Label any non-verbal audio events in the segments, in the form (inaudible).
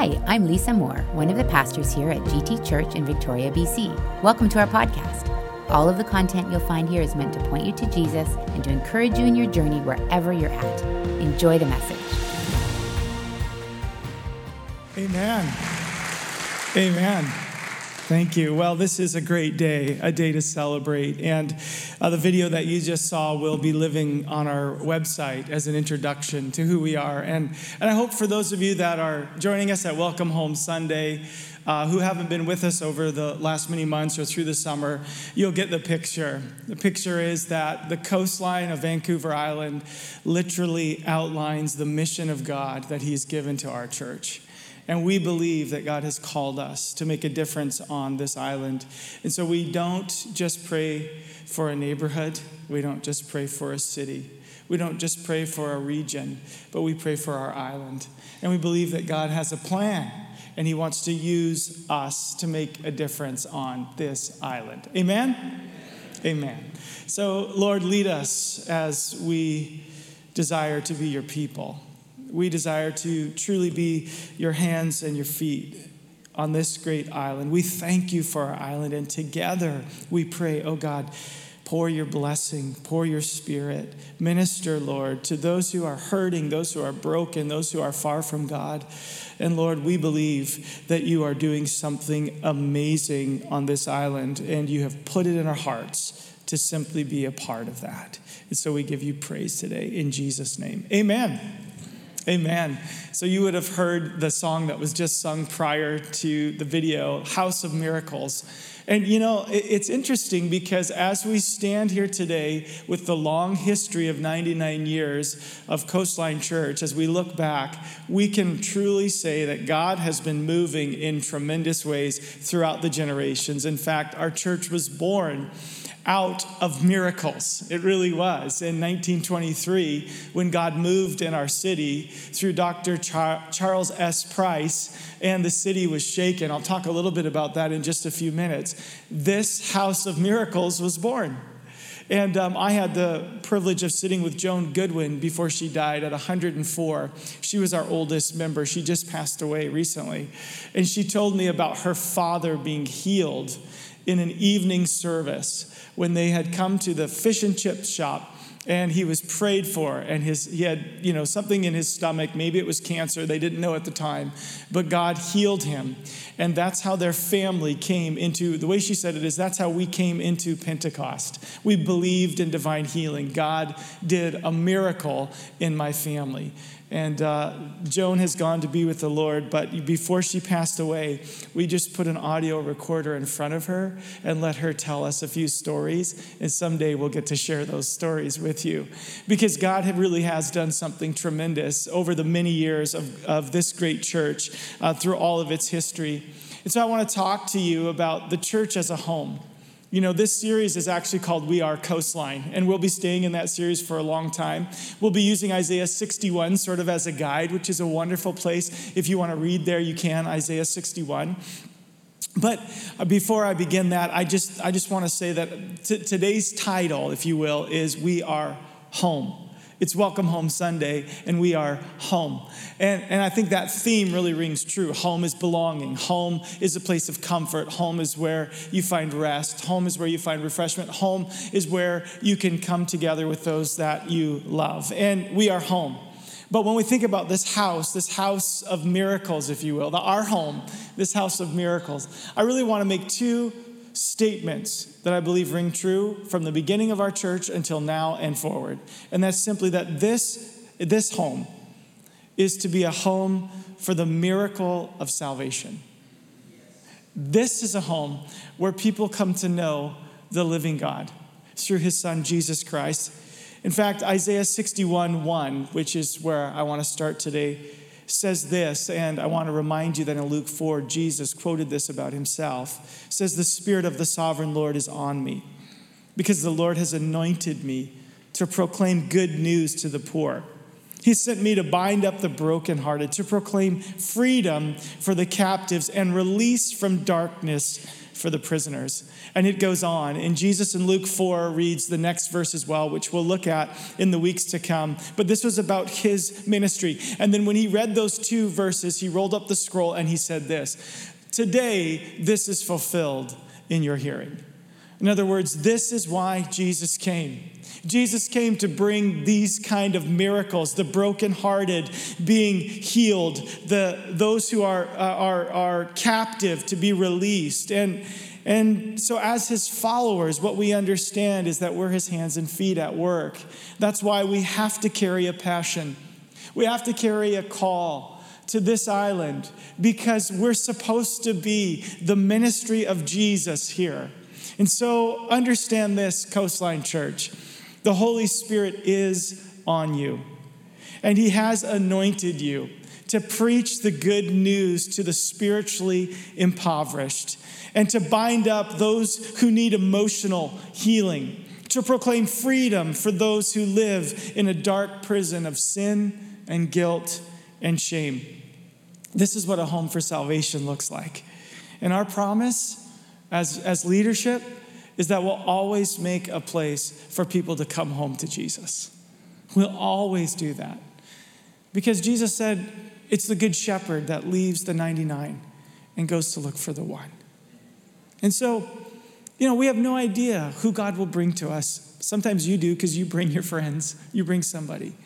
Hi, I'm Lisa Moore, one of the pastors here at GT Church in Victoria, BC. Welcome to our podcast. All of the content you'll find here is meant to point you to Jesus and to encourage you in your journey wherever you're at. Enjoy the message. Amen. Amen. Thank you. Well, this is a great day, a day to celebrate. And uh, the video that you just saw will be living on our website as an introduction to who we are. And, and I hope for those of you that are joining us at Welcome Home Sunday, uh, who haven't been with us over the last many months or through the summer, you'll get the picture. The picture is that the coastline of Vancouver Island literally outlines the mission of God that He's given to our church. And we believe that God has called us to make a difference on this island. And so we don't just pray for a neighborhood, we don't just pray for a city. We don't just pray for a region, but we pray for our island. And we believe that God has a plan and He wants to use us to make a difference on this island. Amen? Amen. So, Lord, lead us as we desire to be your people. We desire to truly be your hands and your feet on this great island. We thank you for our island, and together we pray, oh God, pour your blessing, pour your spirit. Minister, Lord, to those who are hurting, those who are broken, those who are far from God. And Lord, we believe that you are doing something amazing on this island, and you have put it in our hearts to simply be a part of that. And so we give you praise today in Jesus' name. Amen. Amen. So you would have heard the song that was just sung prior to the video, House of Miracles. And you know, it's interesting because as we stand here today with the long history of 99 years of Coastline Church, as we look back, we can truly say that God has been moving in tremendous ways throughout the generations. In fact, our church was born out of miracles. It really was. In 1923, when God moved in our city through Dr. Char- Charles S. Price, and the city was shaken. I'll talk a little bit about that in just a few minutes. This house of miracles was born. And um, I had the privilege of sitting with Joan Goodwin before she died at 104. She was our oldest member. She just passed away recently. And she told me about her father being healed in an evening service when they had come to the fish and chip shop and he was prayed for and his he had you know something in his stomach. Maybe it was cancer. They didn't know at the time but god healed him. And that's how their family came into the way she said it is that's how we came into pentecost. We believed in divine healing. God did a miracle in my family and uh, Joan has gone to be with the Lord, but before she passed away, we just put an audio recorder in front of her and let her tell us a few stories. And someday we'll get to share those stories with you. Because God really has done something tremendous over the many years of, of this great church uh, through all of its history. And so I want to talk to you about the church as a home. You know, this series is actually called We Are Coastline, and we'll be staying in that series for a long time. We'll be using Isaiah 61 sort of as a guide, which is a wonderful place. If you want to read there, you can, Isaiah 61. But uh, before I begin that, I just, I just want to say that t- today's title, if you will, is We Are Home. It's Welcome Home Sunday, and we are home. And, and I think that theme really rings true. Home is belonging. Home is a place of comfort. Home is where you find rest. Home is where you find refreshment. Home is where you can come together with those that you love. And we are home. But when we think about this house, this house of miracles, if you will, the, our home, this house of miracles, I really want to make two statements that I believe ring true from the beginning of our church until now and forward. And that's simply that this, this home is to be a home for the miracle of salvation. This is a home where people come to know the living God through his son Jesus Christ. In fact, Isaiah 61 1, which is where I want to start today, says this, and I want to remind you that in Luke 4, Jesus quoted this about himself. Says, The Spirit of the sovereign Lord is on me, because the Lord has anointed me to proclaim good news to the poor. He sent me to bind up the brokenhearted, to proclaim freedom for the captives and release from darkness for the prisoners. And it goes on. And Jesus in Luke 4 reads the next verse as well, which we'll look at in the weeks to come. But this was about his ministry. And then when he read those two verses, he rolled up the scroll and he said this Today, this is fulfilled in your hearing. In other words, this is why Jesus came. Jesus came to bring these kind of miracles the brokenhearted being healed, the, those who are, uh, are, are captive to be released. And, and so, as his followers, what we understand is that we're his hands and feet at work. That's why we have to carry a passion, we have to carry a call to this island because we're supposed to be the ministry of Jesus here. And so understand this, Coastline Church. The Holy Spirit is on you, and He has anointed you to preach the good news to the spiritually impoverished and to bind up those who need emotional healing, to proclaim freedom for those who live in a dark prison of sin and guilt and shame. This is what a home for salvation looks like. And our promise as, as leadership is that we'll always make a place for people to come home to Jesus. We'll always do that. Because Jesus said, it's the good shepherd that leaves the 99 and goes to look for the one. And so, you know, we have no idea who God will bring to us. Sometimes you do because you bring your friends, you bring somebody.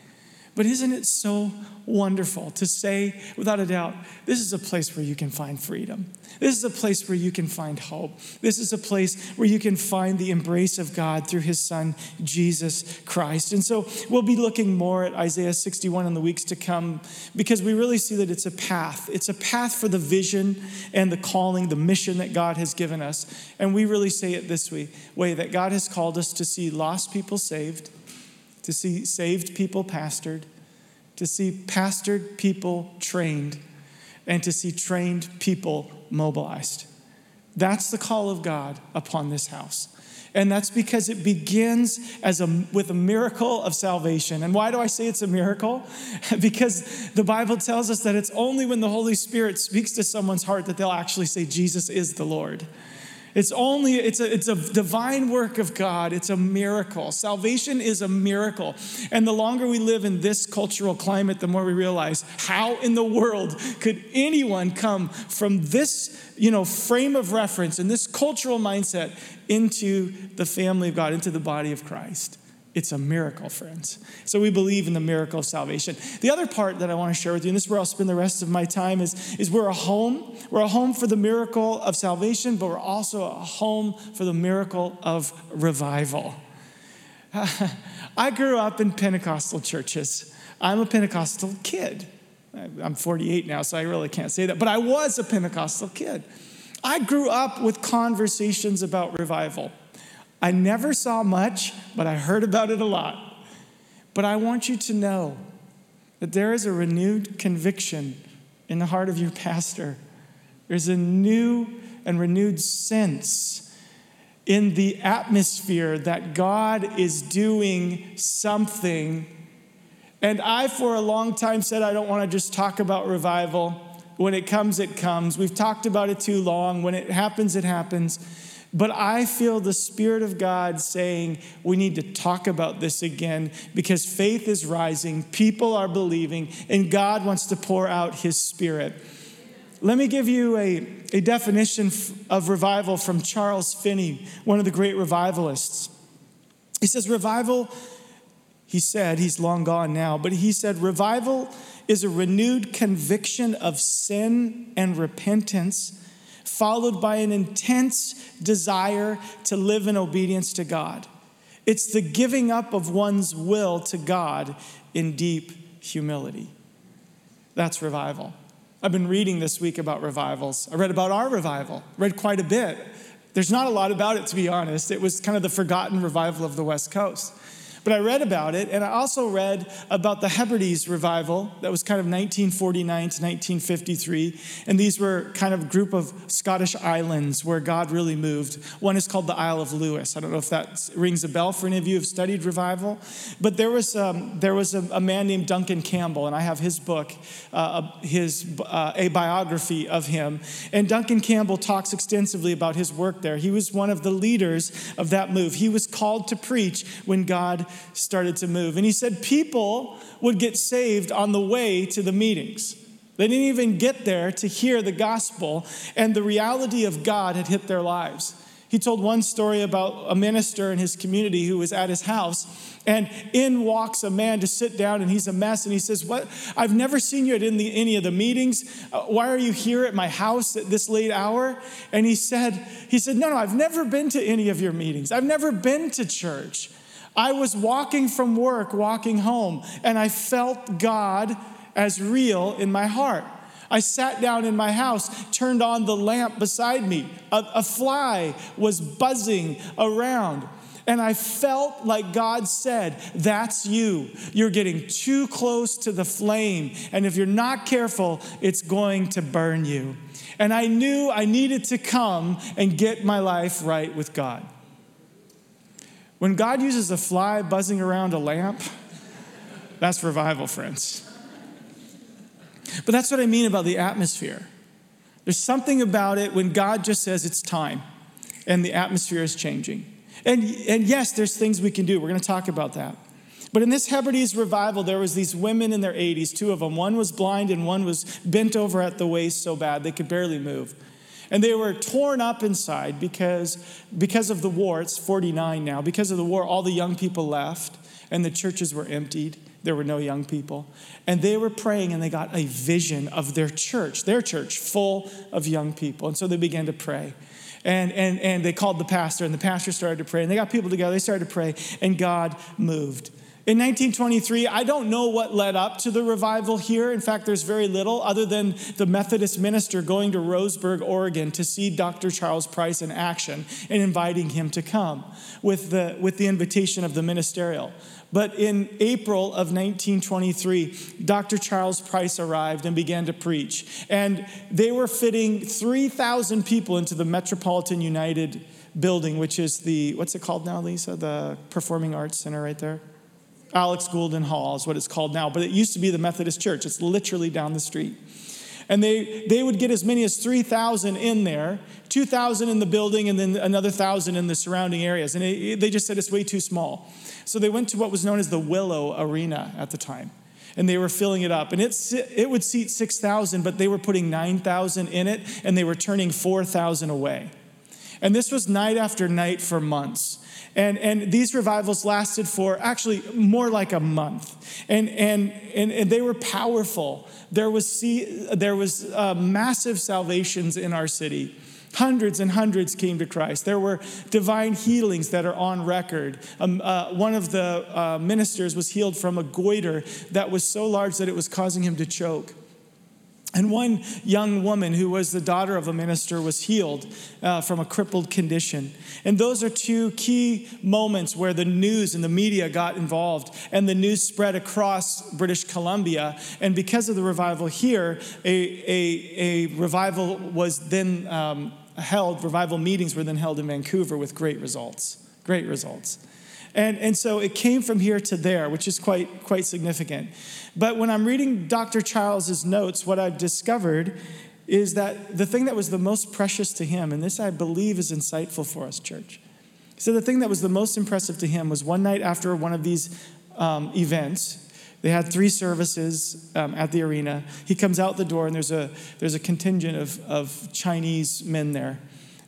But isn't it so wonderful to say, without a doubt, this is a place where you can find freedom? This is a place where you can find hope. This is a place where you can find the embrace of God through his son, Jesus Christ. And so we'll be looking more at Isaiah 61 in the weeks to come because we really see that it's a path. It's a path for the vision and the calling, the mission that God has given us. And we really say it this way, way that God has called us to see lost people saved to see saved people pastored, to see pastored people trained, and to see trained people mobilized. That's the call of God upon this house. And that's because it begins as a, with a miracle of salvation. And why do I say it's a miracle? (laughs) because the Bible tells us that it's only when the Holy Spirit speaks to someone's heart that they'll actually say, Jesus is the Lord. It's only, it's a, it's a divine work of God. It's a miracle. Salvation is a miracle. And the longer we live in this cultural climate, the more we realize how in the world could anyone come from this, you know, frame of reference and this cultural mindset into the family of God, into the body of Christ. It's a miracle, friends. So we believe in the miracle of salvation. The other part that I want to share with you, and this is where I'll spend the rest of my time, is, is we're a home. We're a home for the miracle of salvation, but we're also a home for the miracle of revival. (laughs) I grew up in Pentecostal churches. I'm a Pentecostal kid. I'm 48 now, so I really can't say that, but I was a Pentecostal kid. I grew up with conversations about revival. I never saw much, but I heard about it a lot. But I want you to know that there is a renewed conviction in the heart of your pastor. There's a new and renewed sense in the atmosphere that God is doing something. And I, for a long time, said I don't want to just talk about revival. When it comes, it comes. We've talked about it too long. When it happens, it happens. But I feel the Spirit of God saying we need to talk about this again because faith is rising, people are believing, and God wants to pour out His Spirit. Let me give you a, a definition of revival from Charles Finney, one of the great revivalists. He says, Revival, he said, he's long gone now, but he said, Revival is a renewed conviction of sin and repentance followed by an intense desire to live in obedience to God. It's the giving up of one's will to God in deep humility. That's revival. I've been reading this week about revivals. I read about our revival, read quite a bit. There's not a lot about it, to be honest. It was kind of the forgotten revival of the West Coast. But I read about it, and I also read about the Hebrides revival that was kind of 1949 to 1953. And these were kind of a group of Scottish islands where God really moved. One is called the Isle of Lewis. I don't know if that rings a bell for any of you who have studied revival. But there was, um, there was a, a, man named Duncan Campbell, and I have his book, uh, his, uh, a biography of him. And Duncan Campbell talks extensively about his work there. He was one of the leaders of that move. He was called to preach when God started to move. And he said people would get saved on the way to the meetings. They didn't even get there to hear the gospel, and the reality of God had hit their lives. He told one story about a minister in his community who was at his house, and in walks a man to sit down, and he's a mess. And he says, "What? I've never seen you at any, any of the meetings. Uh, why are you here at my house at this late hour?" And he said, "He said, no, no, I've never been to any of your meetings. I've never been to church." I was walking from work, walking home, and I felt God as real in my heart. I sat down in my house, turned on the lamp beside me. A, a, fly was buzzing around. And I felt like God said, That's you. You're getting too close to the flame. And if you're not careful, it's going to burn you. And I knew I needed to come and get my life right with God. When God uses a fly buzzing around a lamp, that's revival, friends. But that's what I mean about the atmosphere. There's something about it when God just says it's time and the atmosphere is changing. And, and yes, there's things we can do. We're going to talk about that. But in this Hebrides revival, there was these women in their 80s, two of them. One was blind and one was bent over at the waist so bad they could barely move. And they were torn up inside because, because of the war. It's 49 now. Because of the war, all the young people left and the churches were emptied. There were no young people. And they were praying and they got a vision of their church, their church, full of young people. And so they began to pray. And, and, and they called the pastor, and the pastor started to pray. And they got people together, they started to pray, and God moved. In 1923, I don't know what led up to the revival here. In fact, there's very little other than the Methodist minister going to Roseburg, Oregon to see Dr. Charles Price in action and inviting him to come with the, with the invitation of the ministerial. But in April of 1923, Dr. Charles Price arrived and began to preach. And they were fitting 3,000 people into the Metropolitan United building, which is the, what's it called now, Lisa? The Performing Arts Center right there? Alix Goolden Hall is what it's called now, but it used to be the Methodist Church. It's literally down the street. And they, they would get as many as 3,000 in there, 2,000 in the building, and then another 1,000 in the surrounding areas. And it, they just said it's way too small. So they went to what was known as the Willow Arena at the time. And they were filling it up. And it, it would seat 6,000, but they were putting 9,000 in it, and they were turning 4,000 away. And this was night after night for months. And, and these revivals lasted for actually more like a month. And, and, and, and they were powerful. There was, see, there was uh, massive salvations in our city. Hundreds and hundreds came to Christ. There were divine healings that are on record. Um, uh, one of the uh, ministers was healed from a goiter that was so large that it was causing him to choke. And one young woman who was the daughter of a minister was healed uh, from a crippled condition. And those are two key moments where the news and the media got involved, and the news spread across British Columbia. And because of the revival here, a, a, a revival was then um, held, revival meetings were then held in Vancouver with great results. Great results. And, and so it came from here to there, which is quite, quite significant. But when I'm reading Dr. Charles's notes, what I've discovered is that the thing that was the most precious to him, and this I believe is insightful for us, church. So the thing that was the most impressive to him was one night after one of these um, events, they had three services um, at the arena. He comes out the door, and there's a, there's a contingent of, of Chinese men there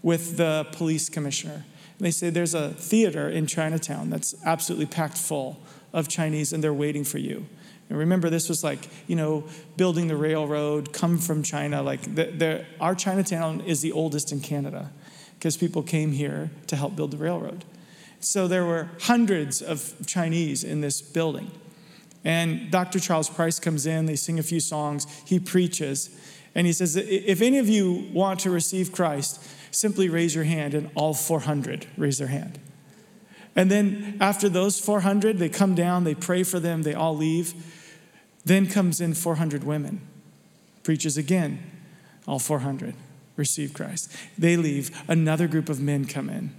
with the police commissioner. And they say there's a theater in Chinatown that's absolutely packed full of Chinese, and they're waiting for you. And remember, this was like, you know, building the railroad, come from China. Like, the, the, our Chinatown is the oldest in Canada because people came here to help build the railroad. So there were hundreds of Chinese in this building. And Dr. Charles Price comes in, they sing a few songs, he preaches, and he says, If any of you want to receive Christ, simply raise your hand, and all 400 raise their hand. And then after those 400, they come down, they pray for them, they all leave. Then comes in 400 women, preaches again, all 400 receive Christ. They leave, another group of men come in,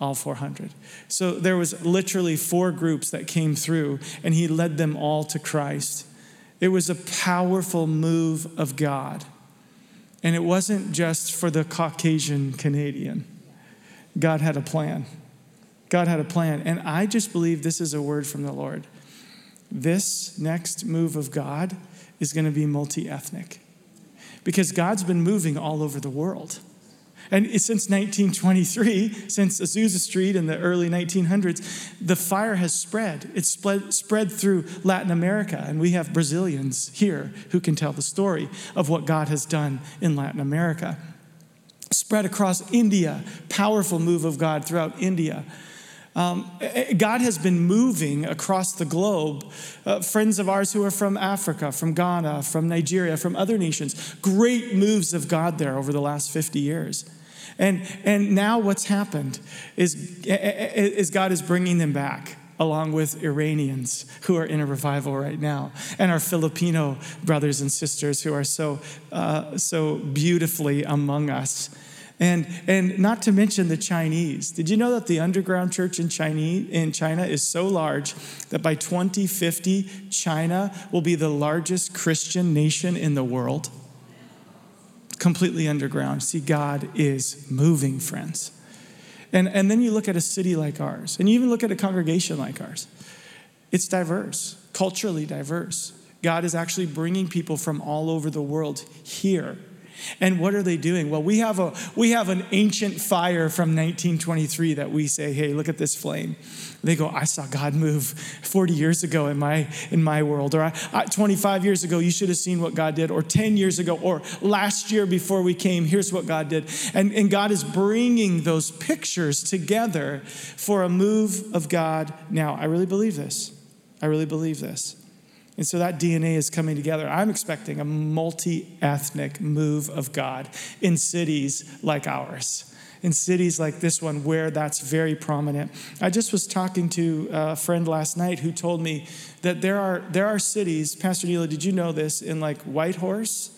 all 400. So there was literally four groups that came through, and he led them all to Christ. It was a powerful move of God. And it wasn't just for the Caucasian Canadian. God had a plan. God had a plan. And I just believe this is a word from the Lord. This next move of God is going to be multi ethnic because God's been moving all over the world. And since 1923, since Azusa Street in the early 1900s, the fire has spread. It's spread, spread through Latin America, and we have Brazilians here who can tell the story of what God has done in Latin America. Spread across India, powerful move of God throughout India. Um, God has been moving across the globe. Uh, friends of ours who are from Africa, from Ghana, from Nigeria, from other nations, great moves of God there over the last 50 years. And, and now what's happened is, is God is bringing them back along with Iranians who are in a revival right now, and our Filipino brothers and sisters who are so, uh, so beautifully among us. And, and not to mention the Chinese. Did you know that the underground church in, Chinese, in China is so large that by 2050, China will be the largest Christian nation in the world? Completely underground. See, God is moving, friends. And, and then you look at a city like ours, and you even look at a congregation like ours. It's diverse, culturally diverse. God is actually bringing people from all over the world here and what are they doing? Well, we have, a, we have an ancient fire from 1923 that we say, hey, look at this flame. They go, I saw God move 40 years ago in my, in my world. Or I, I, 25 years ago, you should have seen what God did. Or 10 years ago, or last year before we came, here's what God did. And, and God is bringing those pictures together for a move of God now. I really believe this. I really believe this. And so that DNA is coming together. I'm expecting a multi ethnic move of God in cities like ours, in cities like this one where that's very prominent. I just was talking to a friend last night who told me that there are, there are cities, Pastor Neela, did you know this, in like Whitehorse?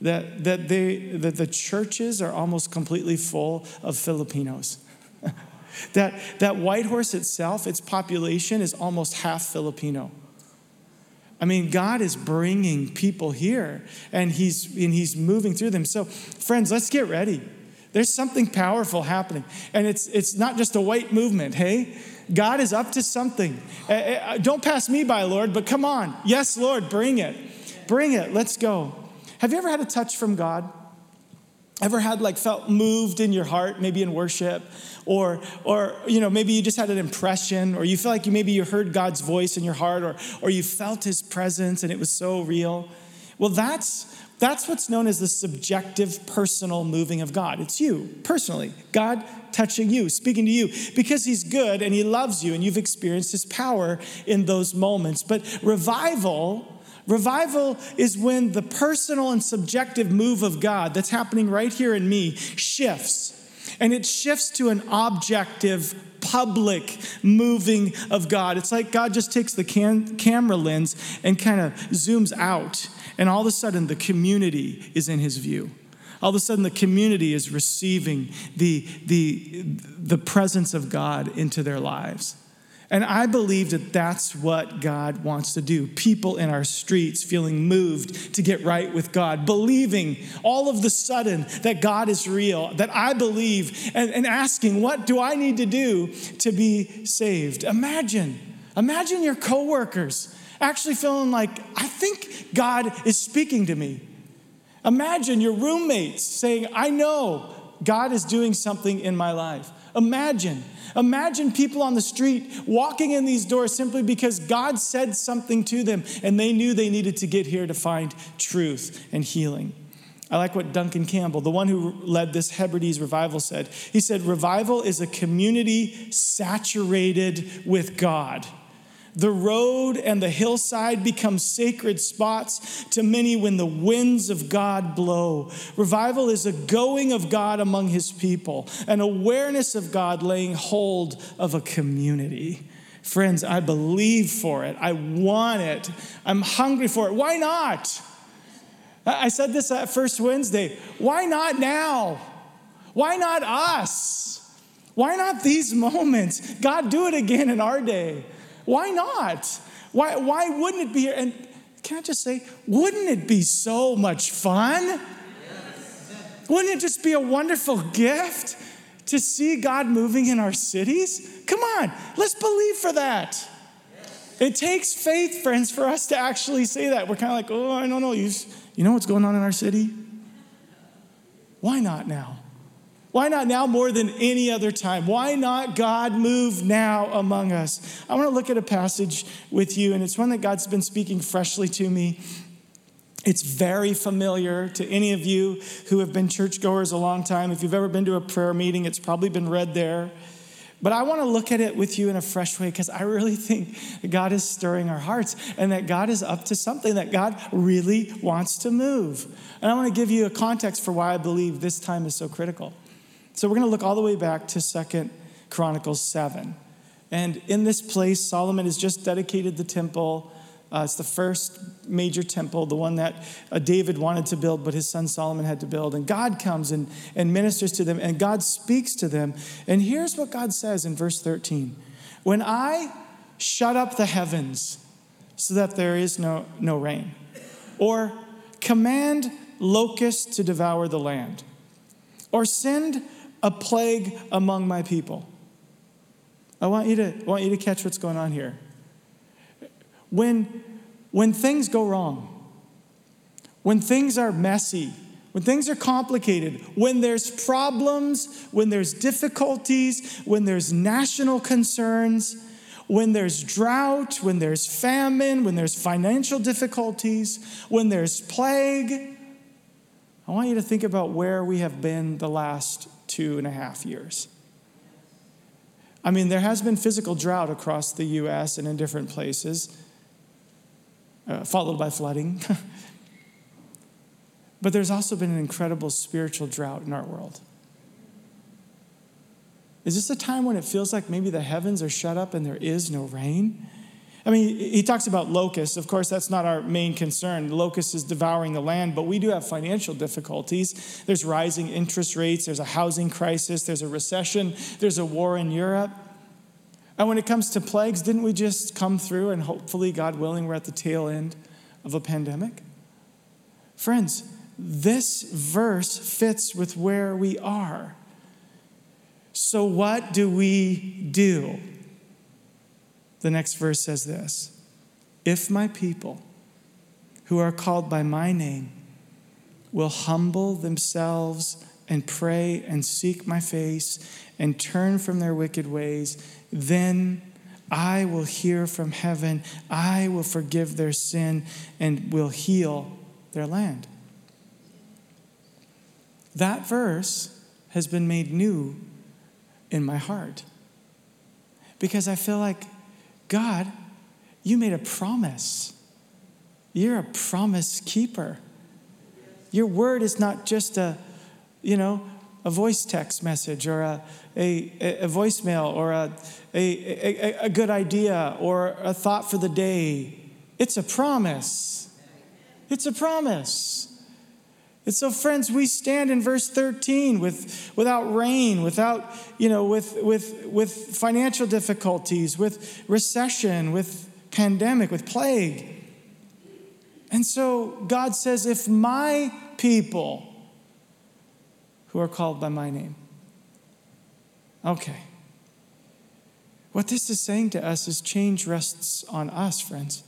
That, that, they, that the churches are almost completely full of Filipinos. (laughs) that, that Whitehorse itself, its population is almost half Filipino. I mean, God is bringing people here and he's, and he's moving through them. So, friends, let's get ready. There's something powerful happening. And it's, it's not just a white movement, hey? God is up to something. Uh, don't pass me by, Lord, but come on. Yes, Lord, bring it. Bring it. Let's go. Have you ever had a touch from God? Ever had like felt moved in your heart, maybe in worship, or or you know maybe you just had an impression, or you feel like you maybe you heard God's voice in your heart, or or you felt His presence and it was so real. Well, that's that's what's known as the subjective personal moving of God. It's you personally, God touching you, speaking to you, because He's good and He loves you, and you've experienced His power in those moments. But revival Revival is when the personal and subjective move of God that's happening right here in me shifts. And it shifts to an objective, public moving of God. It's like God just takes the can- camera lens and kind of zooms out, and all of a sudden the community is in his view. All of a sudden, the community is receiving the, the, the presence of God into their lives. And I believe that that's what God wants to do. People in our streets feeling moved to get right with God, believing all of the sudden that God is real, that I believe, and, and asking, what do I need to do to be saved? Imagine, imagine your coworkers actually feeling like, I think God is speaking to me. Imagine your roommates saying, I know God is doing something in my life. Imagine Imagine people on the street walking in these doors simply because God said something to them and they knew they needed to get here to find truth and healing. I like what Duncan Campbell, the one who led this Hebrides revival, said. He said, Revival is a community saturated with God. The road and the hillside become sacred spots to many when the winds of God blow. Revival is a going of God among his people, an awareness of God laying hold of a community. Friends, I believe for it. I want it. I'm hungry for it. Why not? I said this at First Wednesday. Why not now? Why not us? Why not these moments? God, do it again in our day. Why not? Why, why wouldn't it be? And can I just say, wouldn't it be so much fun? Wouldn't it just be a wonderful gift to see God moving in our cities? Come on, let's believe for that. It takes faith, friends, for us to actually say that. We're kind of like, oh, I don't know. You, you know what's going on in our city? Why not now? Why not now more than any other time? Why not God move now among us? I want to look at a passage with you, and it's one that God's been speaking freshly to me. It's very familiar to any of you who have been churchgoers a long time. If you've ever been to a prayer meeting, it's probably been read there. But I want to look at it with you in a fresh way because I really think God is stirring our hearts and that God is up to something, that God really wants to move. And I want to give you a context for why I believe this time is so critical. So we're going to look all the way back to Second Chronicles 7. And in this place, Solomon has just dedicated the temple. Uh, it's the first major temple, the one that uh, David wanted to build, but his son Solomon had to build. And God comes and, and ministers to them, and God speaks to them. And here's what God says in verse 13 When I shut up the heavens so that there is no, no rain, or command locusts to devour the land, or send a plague among my people. I want you to, I want you to catch what's going on here. When, when things go wrong, when things are messy, when things are complicated, when there's problems, when there's difficulties, when there's national concerns, when there's drought, when there's famine, when there's financial difficulties, when there's plague, I want you to think about where we have been the last two and a half years. I mean, there has been physical drought across the U.S. and in different places, uh, followed by flooding. (laughs) but there's also been an incredible spiritual drought in our world. Is this a time when it feels like maybe the heavens are shut up and there is no rain? I mean, he talks about locusts. Of course, that's not our main concern. Locusts is devouring the land, but we do have financial difficulties. There's rising interest rates, there's a housing crisis, there's a recession, there's a war in Europe. And when it comes to plagues, didn't we just come through and hopefully, God willing, we're at the tail end of a pandemic? Friends, this verse fits with where we are. So, what do we do? The next verse says this If my people who are called by my name will humble themselves and pray and seek my face and turn from their wicked ways, then I will hear from heaven, I will forgive their sin, and will heal their land. That verse has been made new in my heart because I feel like God, you made a promise. You're a promise keeper. Your word is not just a, you know, a voice text message or a, a, a voicemail or a, a, a, a good idea or a thought for the day. It's a promise. It's a promise. And so, friends, we stand in verse 13 with, without rain, without, you know, with, with, with financial difficulties, with recession, with pandemic, with plague. And so God says, if my people who are called by my name, okay. What this is saying to us is change rests on us, friends.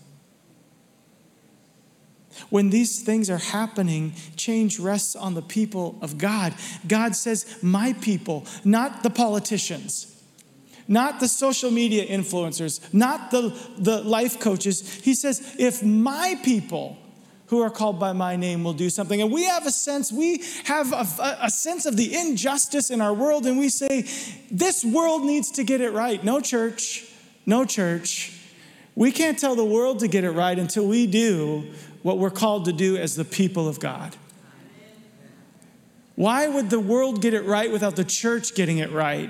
When these things are happening, change rests on the people of God. God says, My people, not the politicians, not the social media influencers, not the, the life coaches. He says, If my people, who are called by my name will do something. And we have a sense, we have a, a, sense of the injustice in our world, and we say, this world needs to get it right. No church, no church. We can't tell the world to get it right until we do what we're called to do as the people of God. Why would the world get it right without the church getting it right?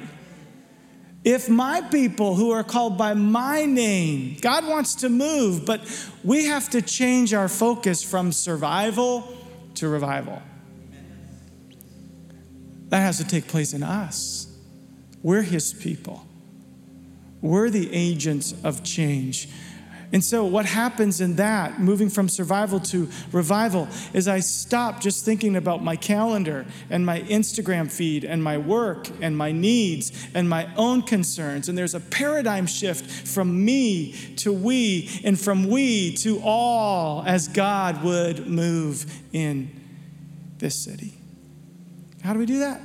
If my people who are called by my name, God wants to move, but we have to change our focus from survival to revival. That has to take place in us. We're His people, we're the agents of change. And so, what happens in that, moving from survival to revival, is I stop just thinking about my calendar and my Instagram feed and my work and my needs and my own concerns. And there's a paradigm shift from me to we and from we to all as God would move in this city. How do we do that?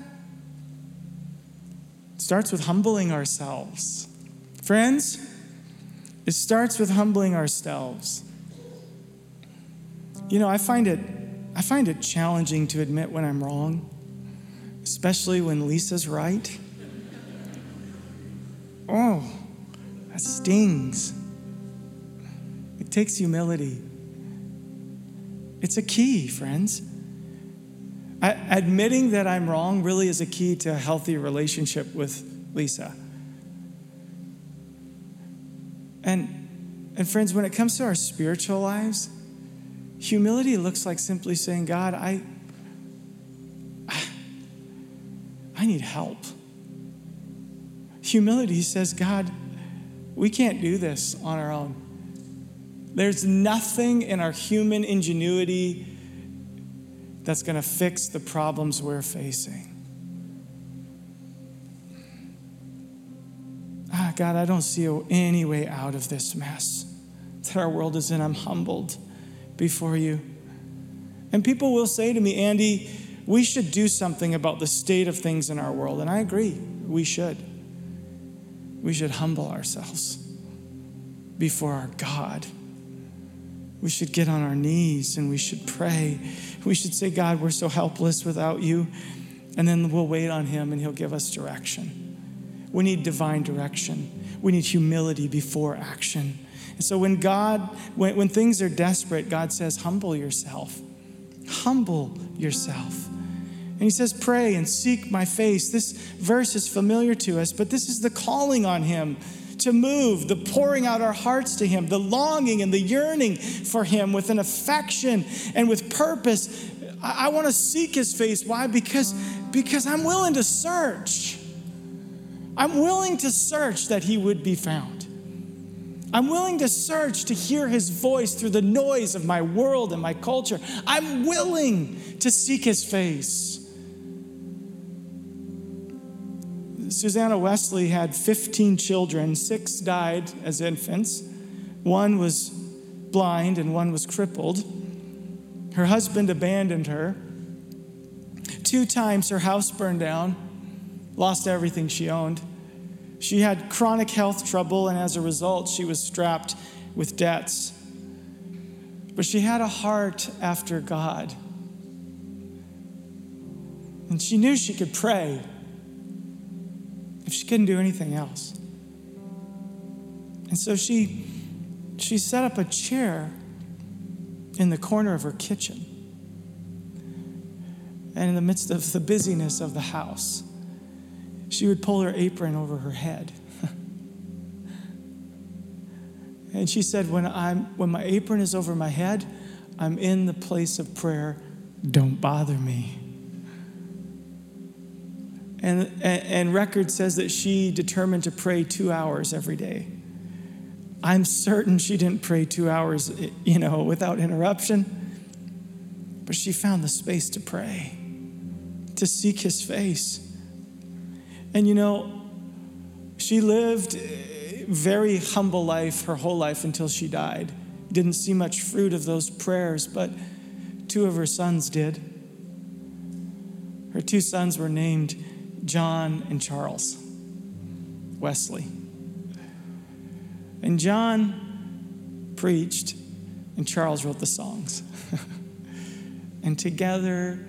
It starts with humbling ourselves. Friends, it starts with humbling ourselves. You know, I find it I find it challenging to admit when I'm wrong, especially when Lisa's right. Oh, that stings. It takes humility. It's a key, friends. I, admitting that I'm wrong really is a key to a healthy relationship with Lisa. And, and friends, when it comes to our spiritual lives, humility looks like simply saying, God, I, I need help. Humility says, God, we can't do this on our own. There's nothing in our human ingenuity that's going to fix the problems we're facing. God, I don't see any way out of this mess that our world is in. I'm humbled before you. And people will say to me, Andy, we should do something about the state of things in our world. And I agree, we should. We should humble ourselves before our God. We should get on our knees and we should pray. We should say, God, we're so helpless without you. And then we'll wait on Him and He'll give us direction. We need divine direction. We need humility before action. And so when God, when, when things are desperate, God says, humble yourself. Humble yourself. And he says, Pray and seek my face. This verse is familiar to us, but this is the calling on him to move, the pouring out our hearts to him, the longing and the yearning for him with an affection and with purpose. I, I want to seek his face. Why? Because, because I'm willing to search. I'm willing to search that he would be found. I'm willing to search to hear his voice through the noise of my world and my culture. I'm willing to seek his face. Susanna Wesley had 15 children, six died as infants. One was blind and one was crippled. Her husband abandoned her. Two times her house burned down lost everything she owned. She had chronic health trouble, and as a result, she was strapped with debts. But she had a heart after God. And she knew she could pray if she couldn't do anything else. And so she, she set up a chair in the corner of her kitchen. And in the midst of the busyness of the house, she would pull her apron over her head. (laughs) and she said, when, I'm, when my apron is over my head, I'm in the place of prayer. Don't bother me. And, and, and record says that she determined to pray two hours every day. I'm certain she didn't pray two hours, you know, without interruption. But she found the space to pray, to seek his face. And you know, she lived a very humble life her whole life until she died. Didn't see much fruit of those prayers, but two of her sons did. Her two sons were named John and Charles Wesley. And John preached, and Charles wrote the songs. (laughs) and together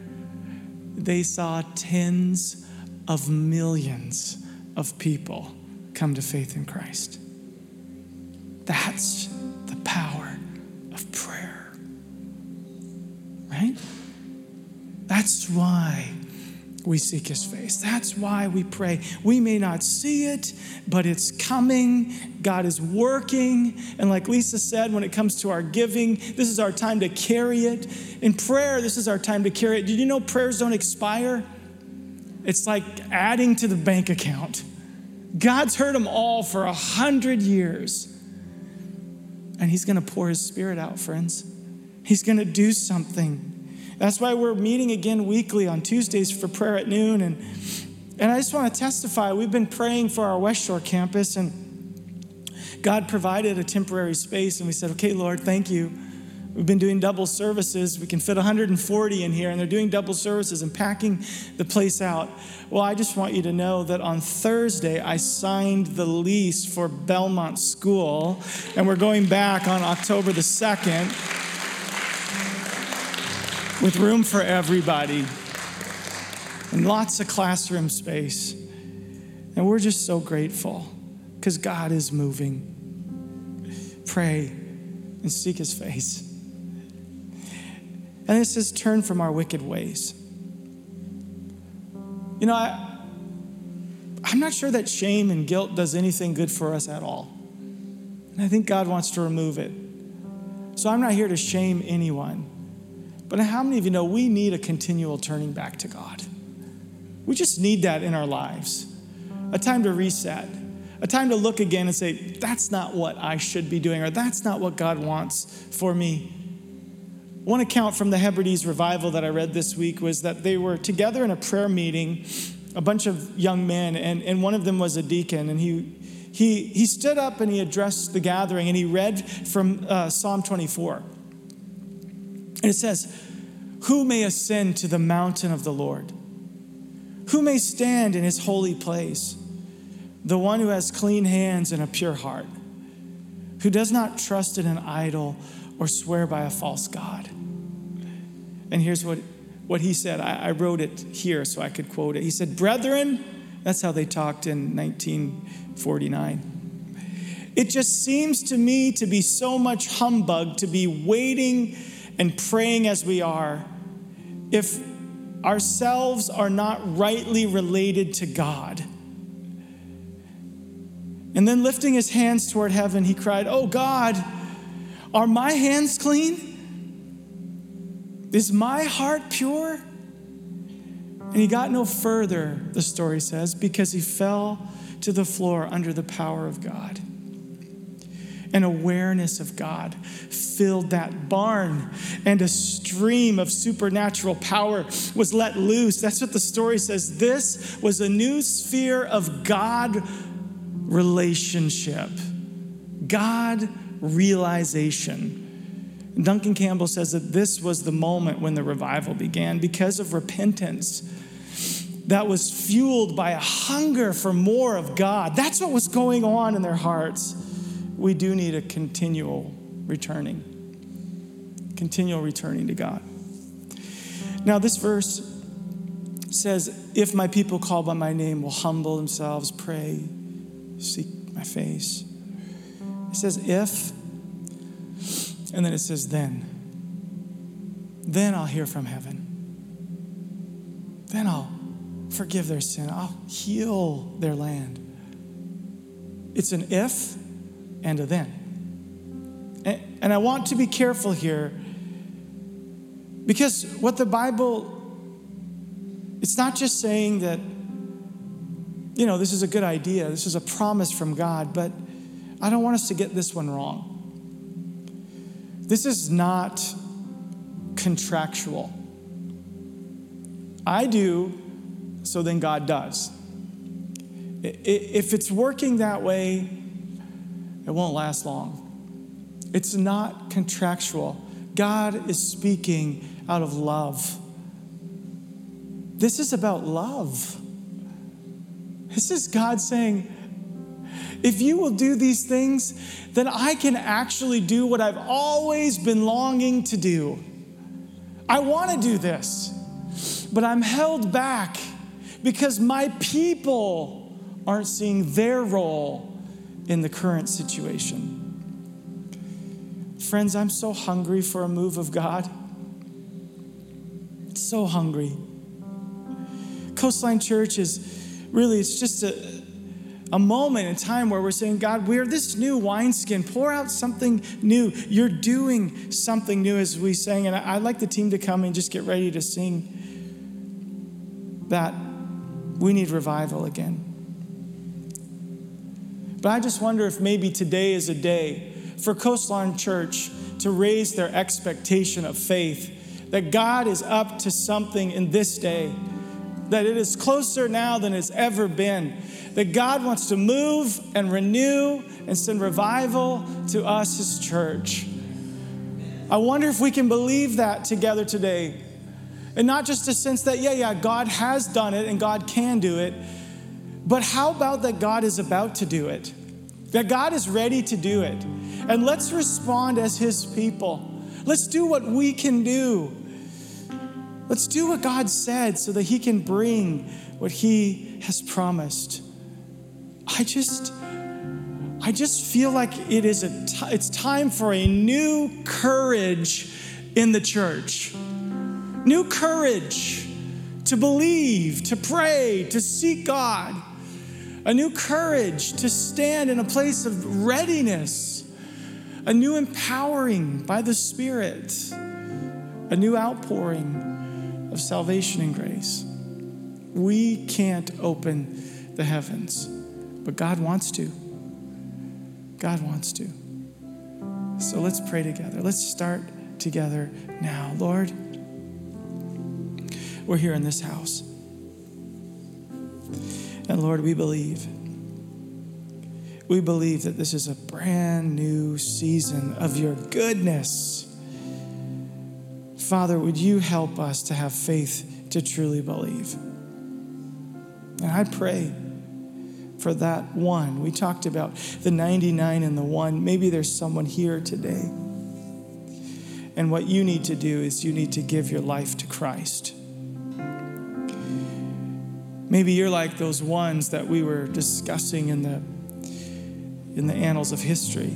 they saw tens of millions of people come to faith in Christ. That's the power of prayer. Right? That's why we seek his face. That's why we pray. We may not see it, but it's coming. God is working. And like Lisa said, when it comes to our giving, this is our time to carry it. In prayer, this is our time to carry it. Did you know prayers don't expire? It's like adding to the bank account. God's heard them all for a hundred years. And he's going to pour his spirit out, friends. He's going to do something. That's why we're meeting again weekly on Tuesdays for prayer at noon. And, and I just want to testify we've been praying for our West Shore campus, and God provided a temporary space. And we said, okay, Lord, thank you. We've been doing double services. We can fit 140 in here, and they're doing double services and packing the place out. Well, I just want you to know that on Thursday, I signed the lease for Belmont School, and we're going back on October the 2nd with room for everybody and lots of classroom space. And we're just so grateful because God is moving. Pray and seek his face. And it says, turn from our wicked ways. You know, I, I'm not sure that shame and guilt does anything good for us at all. And I think God wants to remove it. So I'm not here to shame anyone. But how many of you know we need a continual turning back to God? We just need that in our lives. A time to reset, a time to look again and say, that's not what I should be doing, or that's not what God wants for me. One account from the Hebrides revival that I read this week was that they were together in a prayer meeting, a bunch of young men, and, and one of them was a deacon, and he, he, he stood up and he addressed the gathering and he read from uh, Psalm 24. And it says, Who may ascend to the mountain of the Lord? Who may stand in his holy place? The one who has clean hands and a pure heart, who does not trust in an idol or swear by a false God. And here's what, what he said. I, I wrote it here so I could quote it. He said, Brethren, that's how they talked in 1949. It just seems to me to be so much humbug to be waiting and praying as we are, if ourselves are not rightly related to God. And then lifting his hands toward heaven, he cried, Oh God, are my hands clean? Is my heart pure? And he got no further, the story says, because he fell to the floor under the power of God. An awareness of God filled that barn, and a stream of supernatural power was let loose. That's what the story says. This was a new sphere of God relationship, God realization. Duncan Campbell says that this was the moment when the revival began because of repentance that was fueled by a hunger for more of God. That's what was going on in their hearts. We do need a continual returning, continual returning to God. Now, this verse says, If my people called by my name will humble themselves, pray, seek my face. It says, If, and then it says, Then. Then I'll hear from heaven. Then I'll forgive their sin. I'll heal their land. It's an if and a then. And I want to be careful here because what the Bible, it's not just saying that, you know, this is a good idea, this is a promise from God, but I don't want us to get this one wrong. This is not contractual. I do, so then God does. If it's working that way, it won't last long. It's not contractual. God is speaking out of love. This is about love. This is God saying, if you will do these things, then I can actually do what I've always been longing to do. I want to do this, but I'm held back because my people aren't seeing their role in the current situation. Friends, I'm so hungry for a move of God. So hungry. Coastline Church is really, it's just a, a moment in time where we're saying, God, we're this new wineskin. Pour out something new. You're doing something new as we sang. And I'd like the team to come and just get ready to sing that we need revival again. But I just wonder if maybe today is a day for Coastline Church to raise their expectation of faith that God is up to something in this day, that it is closer now than it's ever been, that God wants to move and renew and send revival to us, His church. I wonder if we can believe that together today. And not just a sense that, yeah, yeah, God has done it and God can do it, but how about that God is about to do it? That God is ready to do it. And let's respond as His people. Let's do what we can do. Let's do what God said so that He can bring what He has promised. I just. I just feel like it is a t- it's time for a new courage in the church new courage to believe, to pray, to seek God, a new courage to stand in a place of readiness, a new empowering by the Spirit, a new outpouring of salvation and grace. We can't open the heavens, but God wants to. God wants to. So let's pray together. Let's start together now. Lord, we're here in this house. And Lord, we believe. We believe that this is a brand new season of your goodness. Father, would you help us to have faith to truly believe? And I pray for that one. We talked about the 99 and the one. Maybe there's someone here today. And what you need to do is you need to give your life to Christ. Maybe you're like those ones that we were discussing in the in the annals of history.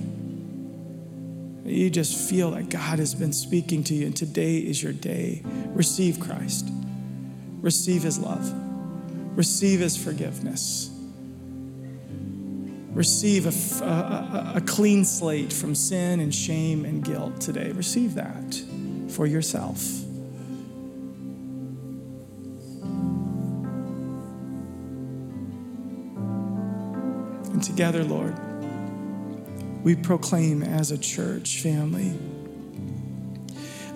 You just feel that God has been speaking to you, and today is your day. Receive Christ, receive His love, receive His forgiveness, receive a, a, a clean slate from sin and shame and guilt today. Receive that for yourself. And together, Lord, we proclaim as a church family,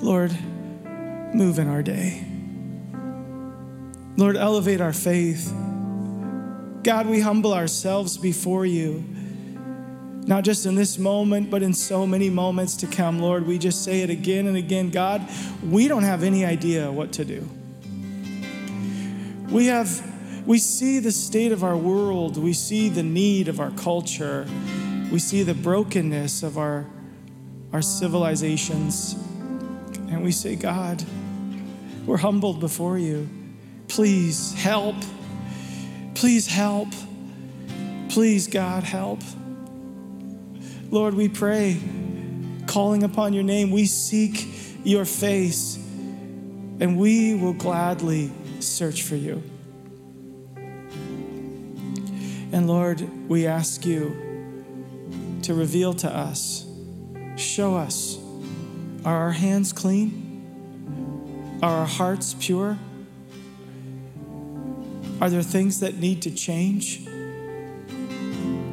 Lord, move in our day. Lord, elevate our faith. God, we humble ourselves before you, not just in this moment, but in so many moments to come. Lord, we just say it again and again. God, we don't have any idea what to do. We have we see the state of our world, we see the need of our culture, we see the brokenness of our, our civilizations, and we say, God, we're humbled before you. Please help. Please help. Please, God, help. Lord, we pray, calling upon your name, we seek your face, and we will gladly search for you. And Lord, we ask you to reveal to us, show us, are our hands clean? Are our hearts pure? Are there things that need to change?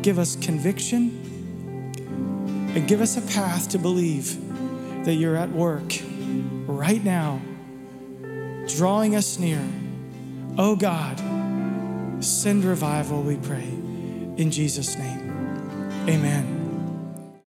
Give us conviction and give us a path to believe that you're at work right now, drawing us near. Oh God, Send revival, we pray. In Jesus' name, amen.